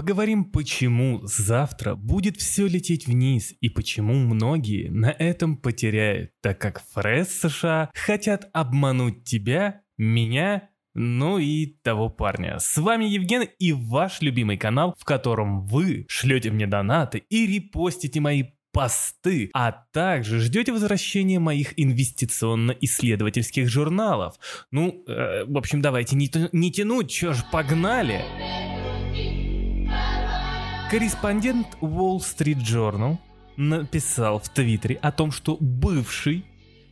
Поговорим, почему завтра будет все лететь вниз и почему многие на этом потеряют, так как ФРС США хотят обмануть тебя, меня ну и того парня. С вами Евген и ваш любимый канал, в котором вы шлете мне донаты и репостите мои посты, а также ждете возвращения моих инвестиционно-исследовательских журналов. Ну, э, в общем, давайте не, не тянуть, чё ж, погнали! Корреспондент Wall Street Journal написал в Твиттере о том, что бывший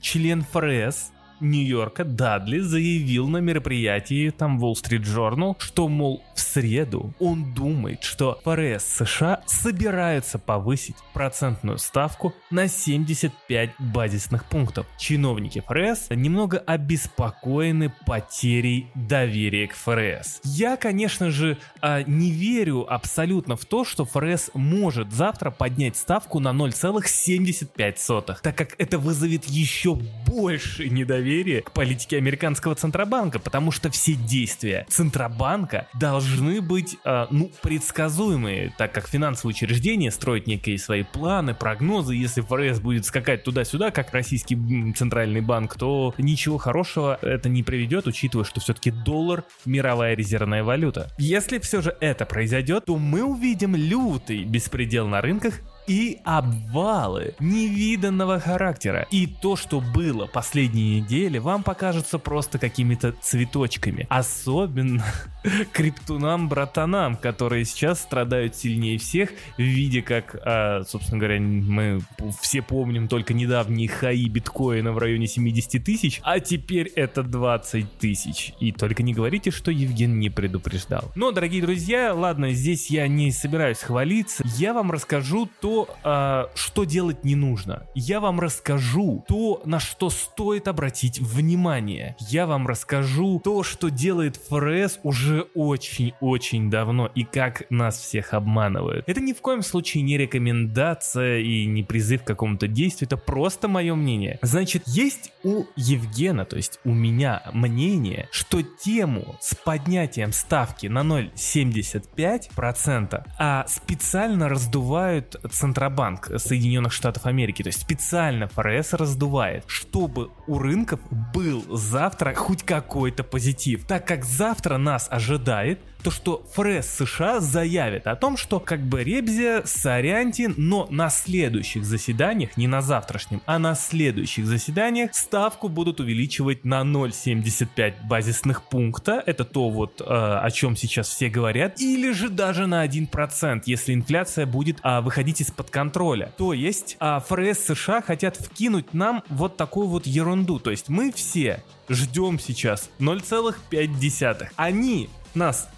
член ФРС Нью-Йорка Дадли заявил на мероприятии там Wall Street Journal, что, мол, в среду он думает, что ФРС США собираются повысить процентную ставку на 75 базисных пунктов. Чиновники ФРС немного обеспокоены потерей доверия к ФРС. Я, конечно же, а, не верю абсолютно в то, что ФРС может завтра поднять ставку на 0,75, так как это вызовет еще больше недоверия недоверие к политике американского Центробанка, потому что все действия Центробанка должны быть, э, ну, предсказуемые, так как финансовые учреждения строят некие свои планы, прогнозы, если ФРС будет скакать туда-сюда, как российский Центральный банк, то ничего хорошего это не приведет, учитывая, что все-таки доллар мировая резервная валюта. Если все же это произойдет, то мы увидим лютый беспредел на рынках и обвалы невиданного характера. И то, что было последние недели, вам покажется просто какими-то цветочками. Особенно криптунам-братанам, которые сейчас страдают сильнее всех в виде как, а, собственно говоря, мы все помним только недавние хаи биткоина в районе 70 тысяч, а теперь это 20 тысяч. И только не говорите, что Евген не предупреждал. Но, дорогие друзья, ладно, здесь я не собираюсь хвалиться, я вам расскажу то, э, что делать не нужно. Я вам расскажу то, на что стоит обратить внимание. Я вам расскажу то, что делает ФРС уже очень-очень давно и как нас всех обманывают. Это ни в коем случае не рекомендация и не призыв к какому-то действию, это просто мое мнение. Значит, есть у Евгена, то есть у меня мнение, что тему с поднятием ставки на 0,75% а специально раздувают Центробанк Соединенных Штатов Америки, то есть специально ФРС раздувает, чтобы у рынков был завтра хоть какой-то позитив, так как завтра нас ожидает то, что ФРС США заявит о том, что как бы Ребзия, соряньте, но на следующих заседаниях, не на завтрашнем, а на следующих заседаниях ставку будут увеличивать на 0,75 базисных пункта, это то вот, э, о чем сейчас все говорят, или же даже на 1%, если инфляция будет а, выходить из-под контроля. То есть а, ФРС США хотят вкинуть нам вот такую вот ерунду, то есть мы все ждем сейчас 0,5. Они нас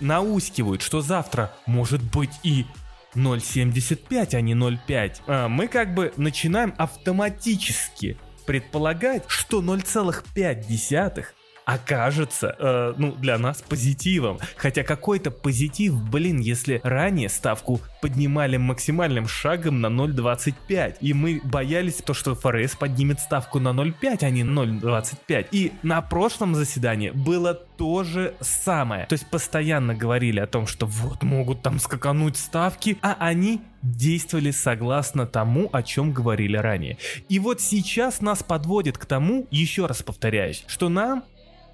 наускивают, что завтра может быть и 0.75, а не 0.5. А мы как бы начинаем автоматически предполагать, что 0,5 окажется, э, ну, для нас позитивом. Хотя какой-то позитив, блин, если ранее ставку поднимали максимальным шагом на 0.25, и мы боялись то, что ФРС поднимет ставку на 0.5, а не 0.25. И на прошлом заседании было то же самое. То есть постоянно говорили о том, что вот могут там скакануть ставки, а они действовали согласно тому, о чем говорили ранее. И вот сейчас нас подводит к тому, еще раз повторяюсь, что нам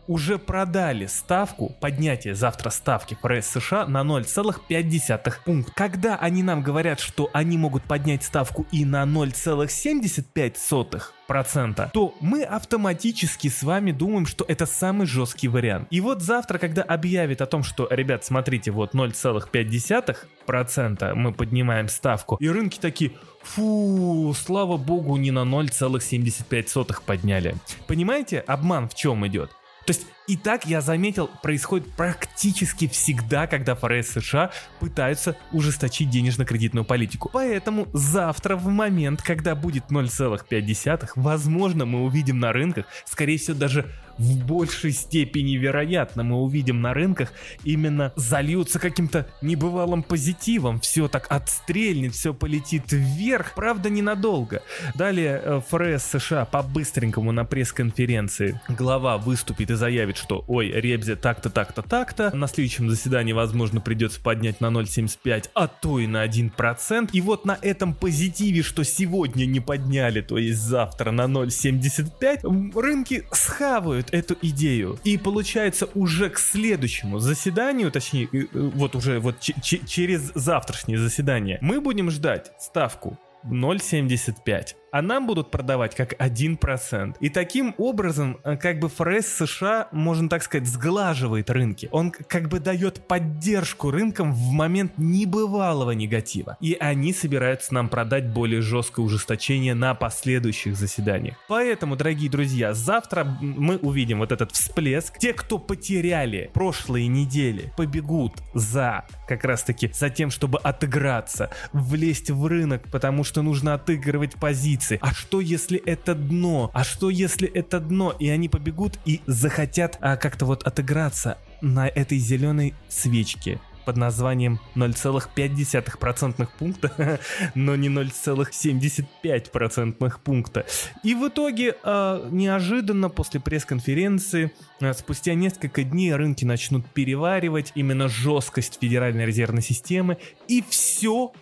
уже продали ставку, поднятие завтра ставки ФРС США на 0,5 пункт. Когда они нам говорят, что они могут поднять ставку и на 0,75 процента, то мы автоматически с вами думаем, что это самый жесткий вариант. И вот завтра, когда объявит о том, что, ребят, смотрите, вот 0,5 процента мы поднимаем ставку, и рынки такие, фу, слава богу, не на 0,75 подняли. Понимаете, обман в чем идет? То есть и так я заметил, происходит практически всегда, когда ФРС США пытаются ужесточить денежно-кредитную политику. Поэтому завтра в момент, когда будет 0,5, возможно, мы увидим на рынках, скорее всего, даже в большей степени вероятно мы увидим на рынках, именно зальются каким-то небывалым позитивом, все так отстрельнет, все полетит вверх, правда ненадолго. Далее э, ФРС США по-быстренькому на пресс-конференции. Глава выступит и заявит, что ой, Ребзе так-то, так-то, так-то, на следующем заседании, возможно, придется поднять на 0,75, а то и на 1%. И вот на этом позитиве, что сегодня не подняли, то есть завтра на 0,75, рынки схавают эту идею. И получается уже к следующему заседанию, точнее, э, вот уже вот через завтрашнее заседание, мы будем ждать ставку 0,75 а нам будут продавать как 1%. И таким образом, э, как бы ФРС США, можно так сказать, сглаживает рынки. Он как бы дает поддержку рынкам в момент небывалого негатива. И они собираются нам продать более жесткое ужесточение на последующих заседаниях. Поэтому, дорогие друзья, завтра мы увидим вот этот всплеск. Те, кто потеряли прошлые недели, побегут за как раз таки за тем, чтобы отыграться, влезть в рынок, потому что нужно отыгрывать позиции позиции. А что если это дно? А что если это дно? И они побегут и захотят а, как-то вот отыграться на этой зеленой свечке под названием 0,5% пункта, но не 0,75% пункта. И в итоге э, неожиданно после пресс-конференции э, спустя несколько дней рынки начнут переваривать именно жесткость Федеральной резервной системы и все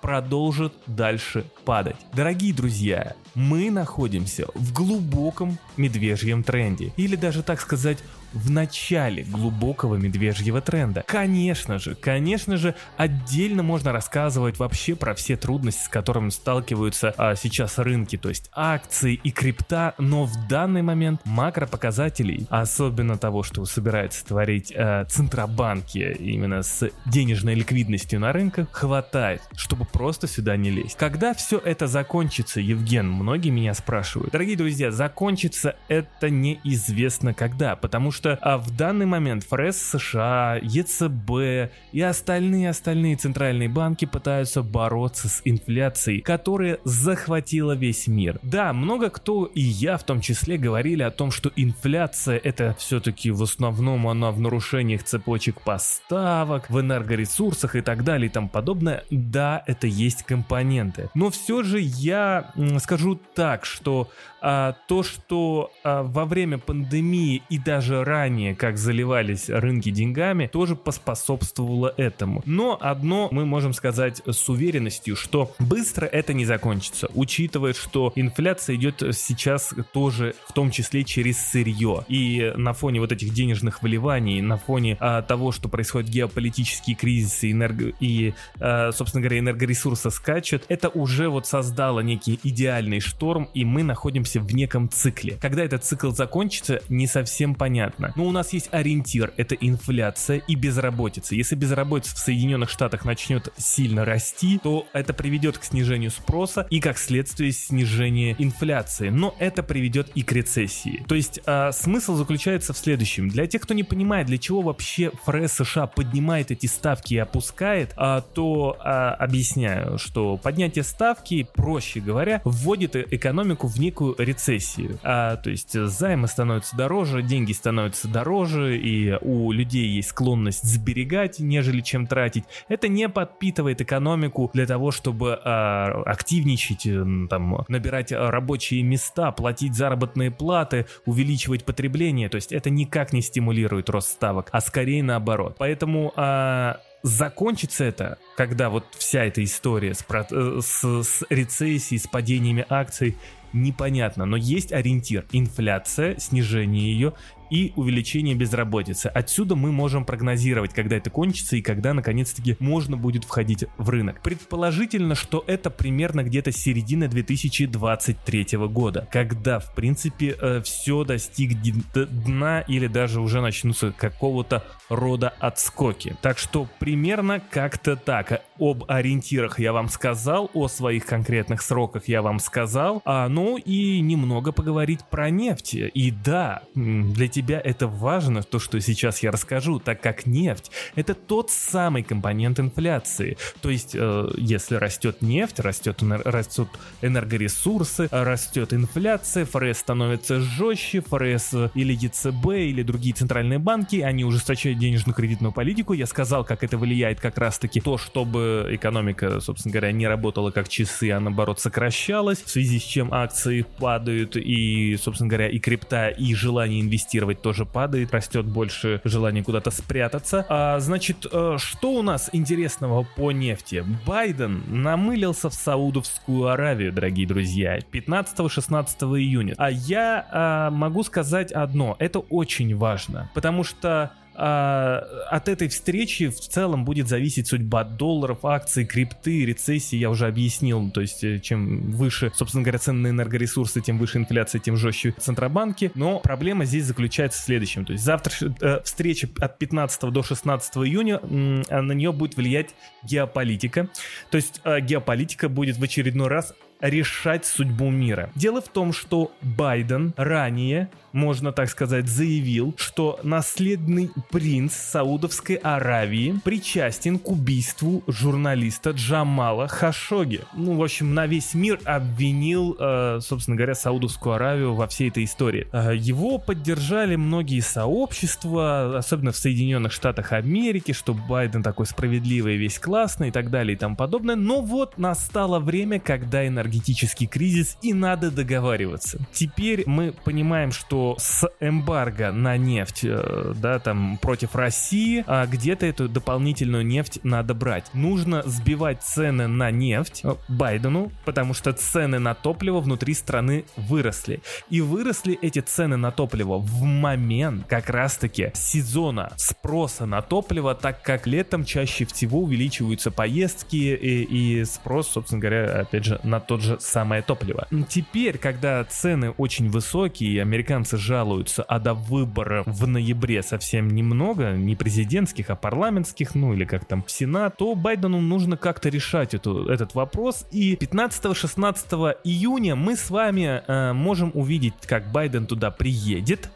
продолжит дальше падать. Дорогие друзья, мы находимся в глубоком медвежьем тренде. Или даже так сказать, в начале глубокого медвежьего тренда. Конечно же, конечно же, отдельно можно рассказывать вообще про все трудности, с которыми сталкиваются а, сейчас рынки, то есть акции и крипта, но в данный момент макропоказателей, особенно того, что собирается творить а, центробанки именно с денежной ликвидностью на рынках, хватает, чтобы просто сюда не лезть. Когда все это закончится, Евген, многие меня спрашивают. Дорогие друзья, закончится это неизвестно когда, потому что что а в данный момент ФРС США, ЕЦБ и остальные-остальные центральные банки пытаются бороться с инфляцией, которая захватила весь мир. Да, много кто, и я в том числе, говорили о том, что инфляция это все-таки в основном она в нарушениях цепочек поставок, в энергоресурсах и так далее и тому подобное. Да, это есть компоненты. Но все же я скажу так, что а, то, что а, во время пандемии и даже ранее, как заливались рынки деньгами, тоже поспособствовало этому. Но одно мы можем сказать с уверенностью, что быстро это не закончится, учитывая, что инфляция идет сейчас тоже в том числе через сырье. И на фоне вот этих денежных выливаний, на фоне а, того, что происходят геополитические кризисы энерго... и, а, собственно говоря, энергоресурсы скачут, это уже вот создало некий идеальный шторм, и мы находимся в неком цикле. Когда этот цикл закончится, не совсем понятно. Но у нас есть ориентир, это инфляция и безработица. Если безработица в Соединенных Штатах начнет сильно расти, то это приведет к снижению спроса и как следствие снижение инфляции. Но это приведет и к рецессии. То есть а, смысл заключается в следующем. Для тех, кто не понимает, для чего вообще ФРС США поднимает эти ставки и опускает, а, то а, объясняю, что поднятие ставки, проще говоря, вводит экономику в некую рецессию. А, то есть займы становятся дороже, деньги становятся дороже, и у людей есть склонность сберегать, нежели чем тратить. Это не подпитывает экономику для того, чтобы а, активничать, там, набирать рабочие места, платить заработные платы, увеличивать потребление. То есть это никак не стимулирует рост ставок, а скорее наоборот. Поэтому а, закончится это, когда вот вся эта история с, э, с, с рецессией, с падениями акций непонятно, но есть ориентир. Инфляция, снижение ее и увеличение безработицы. Отсюда мы можем прогнозировать, когда это кончится и когда наконец-таки можно будет входить в рынок. Предположительно, что это примерно где-то середина 2023 года, когда в принципе э, все достигнет дна или даже уже начнутся какого-то рода отскоки. Так что примерно как-то так. Об ориентирах я вам сказал, о своих конкретных сроках я вам сказал, а, ну и немного поговорить про нефть. И да, для тебя это важно, то, что сейчас я расскажу, так как нефть — это тот самый компонент инфляции. То есть, э, если растет нефть, растет, растут энергоресурсы, растет инфляция, ФРС становится жестче, ФРС или ЕЦБ, или другие центральные банки, они ужесточают денежно-кредитную политику. Я сказал, как это влияет как раз-таки то, чтобы экономика, собственно говоря, не работала как часы, а наоборот сокращалась, в связи с чем акции падают, и, собственно говоря, и крипта, и желание инвестировать тоже падает, растет больше желание куда-то спрятаться. А, значит, э, что у нас интересного по нефти? Байден намылился в Саудовскую Аравию, дорогие друзья, 15-16 июня. А я а, могу сказать одно, это очень важно, потому что а, от этой встречи в целом будет зависеть судьба долларов, акций, крипты, рецессии, я уже объяснил, то есть э, чем выше, собственно говоря, цены на энергоресурсы, тем выше инфляция, тем жестче центробанки, но проблема здесь заключается в следующем, то есть завтра э, встреча от 15 до 16 июня, э, на нее будет влиять геополитика, то есть э, геополитика будет в очередной раз решать судьбу мира. Дело в том, что Байден ранее можно так сказать, заявил, что наследный принц Саудовской Аравии причастен к убийству журналиста Джамала Хашоги. Ну, в общем, на весь мир обвинил, э, собственно говоря, Саудовскую Аравию во всей этой истории. Э, его поддержали многие сообщества, особенно в Соединенных Штатах Америки, что Байден такой справедливый, весь классный и так далее и тому подобное. Но вот настало время, когда энергетика энергетический кризис и надо договариваться. Теперь мы понимаем, что с эмбарго на нефть, э, да, там против России, а где-то эту дополнительную нефть надо брать. Нужно сбивать цены на нефть э, Байдену, потому что цены на топливо внутри страны выросли. И выросли эти цены на топливо в момент как раз-таки сезона спроса на топливо, так как летом чаще всего увеличиваются поездки и, и спрос, собственно говоря, опять же, на тот тот же самое топливо. Теперь, когда цены очень высокие, американцы жалуются, а до выборов в ноябре совсем немного, не президентских, а парламентских, ну или как там в Сенат, то Байдену нужно как-то решать эту, этот вопрос. И 15-16 июня мы с вами э, можем увидеть, как Байден туда приедет,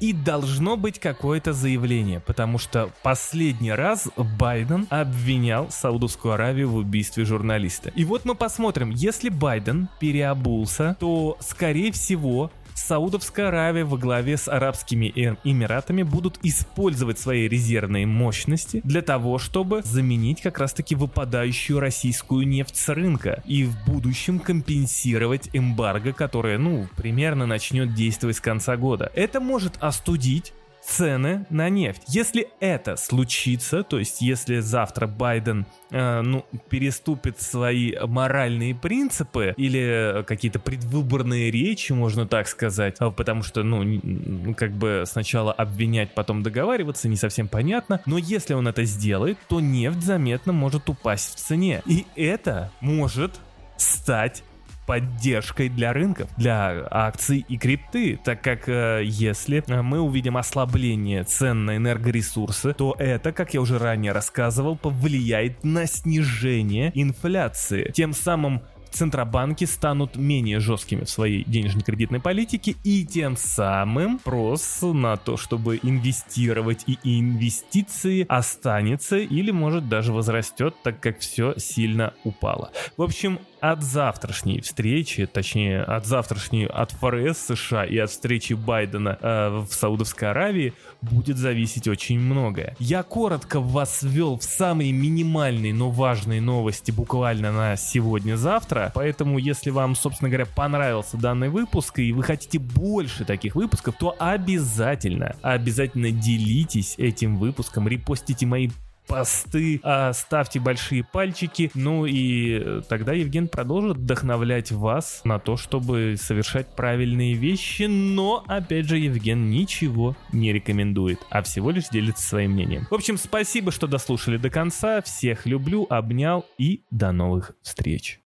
и должно быть какое-то заявление, потому что последний раз Байден обвинял Саудовскую Аравию в убийстве журналиста. И вот мы посмотрим, если Байден переобулся, то скорее всего Саудовская Аравия во главе с Арабскими Эмиратами будут использовать свои резервные мощности для того, чтобы заменить как раз-таки выпадающую российскую нефть с рынка и в будущем компенсировать эмбарго, которое, ну, примерно начнет действовать с конца года. Это может остудить цены на нефть. Если это случится, то есть если завтра Байден э, ну, переступит свои моральные принципы или какие-то предвыборные речи, можно так сказать, а, потому что, ну, как бы сначала обвинять, потом договариваться, не совсем понятно, но если он это сделает, то нефть заметно может упасть в цене. И это может стать поддержкой для рынков, для акций и крипты, так как э, если мы увидим ослабление цен на энергоресурсы, то это, как я уже ранее рассказывал, повлияет на снижение инфляции. Тем самым центробанки станут менее жесткими в своей денежно-кредитной политике и тем самым прос на то, чтобы инвестировать и инвестиции останется или может даже возрастет, так как все сильно упало. В общем, от завтрашней встречи, точнее от завтрашней от ФРС США и от встречи Байдена э, в Саудовской Аравии будет зависеть очень многое. Я коротко вас ввел в самые минимальные, но важные новости буквально на сегодня-завтра, поэтому если вам, собственно говоря, понравился данный выпуск и вы хотите больше таких выпусков, то обязательно, обязательно делитесь этим выпуском, репостите мои посты, а, ставьте большие пальчики. Ну и тогда Евген продолжит вдохновлять вас на то, чтобы совершать правильные вещи. Но, опять же, Евген ничего не рекомендует, а всего лишь делится своим мнением. В общем, спасибо, что дослушали до конца. Всех люблю, обнял и до новых встреч.